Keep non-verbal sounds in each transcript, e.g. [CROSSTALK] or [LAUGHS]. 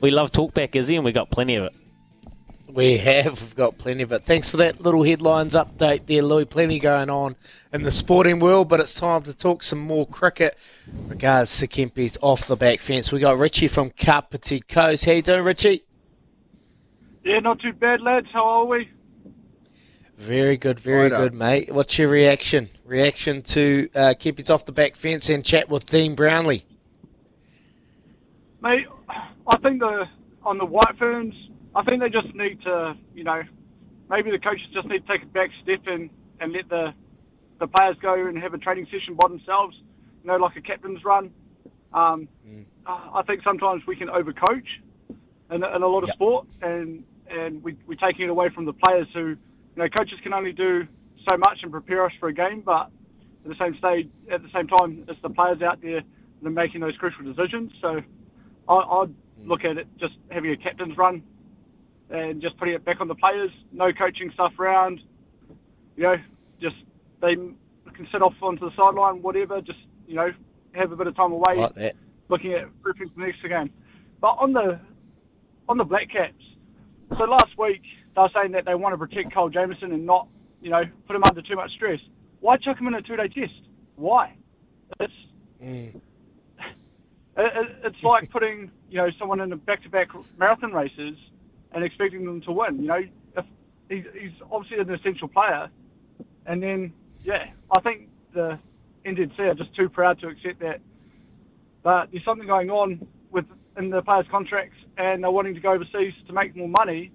We love talkback, Izzy, and we got plenty of it. We have. We've got plenty of it. Thanks for that little headlines update there, Louis. Plenty going on in the sporting world, but it's time to talk some more cricket. Regards to Kempy's off the back fence. We got Richie from Kapiti Coast. How you doing, Richie? Yeah, not too bad, lads. How are we? Very good, very Righto. good, mate. What's your reaction? Reaction to uh, Kempy's off the back fence and chat with Dean Brownlie? Mate, I think the on the White Ferns, I think they just need to, you know, maybe the coaches just need to take a back step and, and let the the players go and have a training session by themselves, you know, like a captain's run. Um, I I think sometimes we can overcoach in, a- in a lot of Yep. sport, and and we, we're taking it away from the players who, you know, coaches can only do so much and prepare us for a game, but at the same stage, at the same time, it's the players out there that are making those crucial decisions. So I, I'd look at it just having a captain's run and just putting it back on the players. No coaching stuff around. You know, just they can sit off onto the sideline, whatever. Just you know, have a bit of time away, Like that. looking at prepping for the next game. But on the on the Black Caps, so last week they were saying that they want to protect Kyle Jamieson and not, you know, put him under too much stress. Why chuck him in a two-day test? Why? It's it, mm. It- it's like [LAUGHS] putting you know someone in a back-to-back marathon races and expecting them to win. You know, if he's, he's obviously an essential player, and then yeah, I think the NZC are just too proud to accept that. But there's something going on with in the players' contracts, and they're wanting to go overseas to make more money,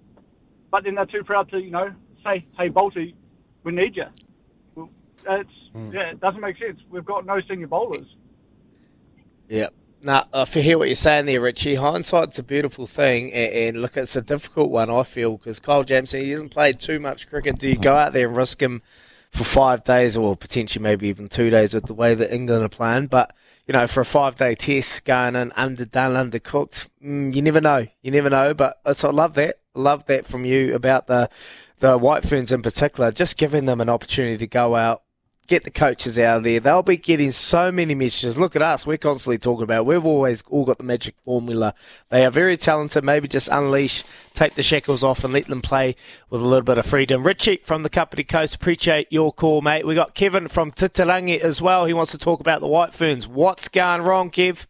but then they're too proud to you know say, hey Bolty, we need you. Well, It's hmm. yeah, it doesn't make sense. We've got no senior bowlers. Yeah. Now, I hear what you're saying there, Richie. Hindsight's a beautiful thing, and, and look, it's a difficult one, I feel, because Kyle Jamieson, he hasn't played too much cricket. Do you go out there and risk him for five days, or potentially maybe even two days with the way that England are playing? But, you know, for a five day test, going in underdone, undercooked, mm, you never know. You never know, but it's, I love that. Love that from you about the, the White Ferns in particular, just giving them an opportunity to go out, get the coaches out of there. They'll be getting so many messages. Look at us. We're constantly talking about it. We've always all got the magic formula. They are very talented. Maybe just unleash, take the shackles off and let them play with a little bit of freedom. Richie from the Kapiti Coast, appreciate your call, mate. We got Kevin from Titirangi as well. He wants to talk about the White Ferns. What's going wrong, Kev?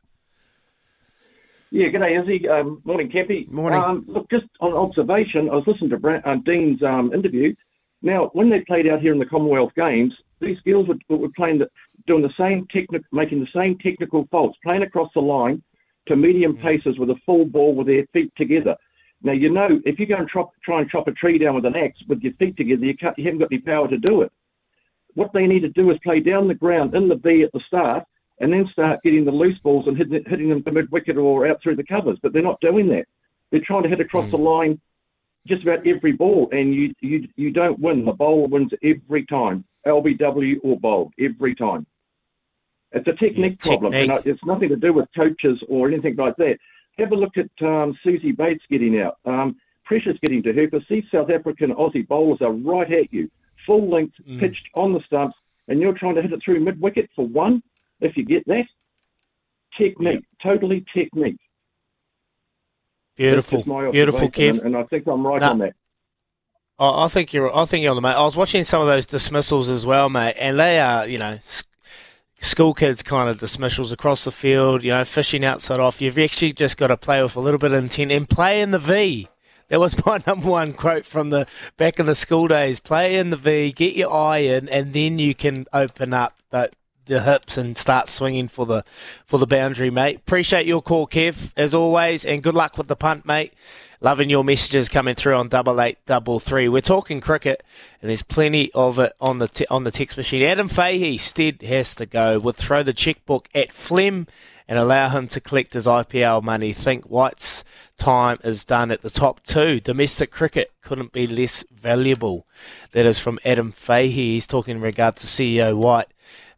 Yeah, good day, Izzy. Um, morning, Kempy. Morning. Um, look, just on observation, I was listening to Brand, uh, Dean's um, interview. Now, when they played out here in the Commonwealth Games, these girls were, were playing, the, doing the same technical, making the same technical faults, playing across the line to medium mm. paces with a full ball with their feet together. Now, you know, if you go and chop, try and chop a tree down with an axe with your feet together, you, can't, you haven't got any power to do it. What they need to do is play down the ground in the V at the start and then start getting the loose balls and hitting, hitting them to mid wicket or out through the covers. But they're not doing that. They're trying to hit across the mm. line just about every ball, and you you you don't win. The bowler wins every time, LBW or bowled every time. It's a technique Yeah, problem, and it's nothing to do with coaches or anything like that. Have a look at um, Suzie Bates getting out. Um, pressure's getting to her because these South African Aussie bowlers are right at you, full length, pitched on the stumps, and you're trying to hit it through mid wicket for one. If you get that, technique, totally technique. Beautiful, beautiful, Kev. and, and I think I'm right No. on that. I I think you're. I think you're on the mate. I was watching some of those dismissals as well, mate, and they are, you know, school kids kind of dismissals across the field, you know, fishing outside off. You've actually just got to play with a little bit of intent and play in the V. That was [LAUGHS] my number one quote from the back in the school days. Play in the V, get your eye in, and then you can open up the, the hips and start swinging for the for the boundary, mate. Appreciate your call, Kev, as always, and good luck with the punt, mate. Loving your messages coming through on double eight double three. We're talking cricket, and there's plenty of it on the on the text machine. Adam Fahey, Stead has to go. Would throw the checkbook at Flem and allow him to collect his IPL money. Think White's time is done at the top two. Domestic cricket couldn't be less valuable. That is from Adam Fahey. He's talking in regard to CEO White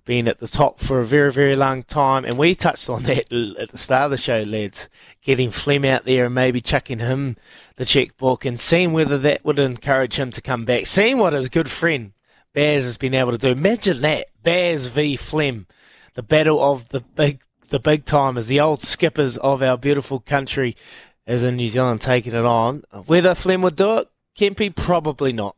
being at the top for a very, very long time. And we touched on that at the start of the show, lads. Getting Flem out there and maybe chucking him the checkbook and seeing whether that would encourage him to come back. Seeing what his good friend Baz has been able to do. Imagine that. Baz v Flem. The battle of the big the big timers, the old skippers of our beautiful country as in New Zealand taking it on. Whether Flem would do it, Kempy, probably not.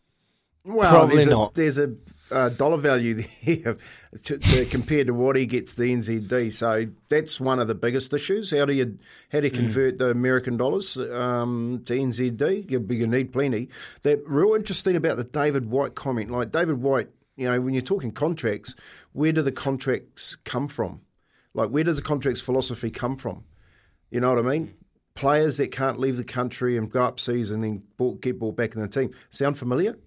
Well, Probably there's not. A, there's a uh, dollar value [LAUGHS] there to, to compared to what he gets the NZD. So that's one of the biggest issues. How do you how do you convert the American dollars um, to NZD? You, you need plenty. That real interesting about the David White comment. Like David White, you know, when you're talking contracts, where do the contracts come from? Like where does the contracts philosophy come from? You know what I mean? Players that can't leave the country and go up seas and then bought, get bought back in the team. Sound familiar?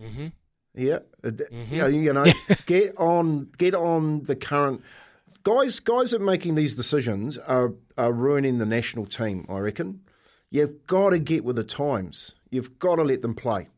Mm-hmm. Yeah, d- yeah, you know, [LAUGHS] get on, get on the current guys. Guys that are making these decisions are are ruining the national team. I reckon. You've got to get with the times. You've got to let them play.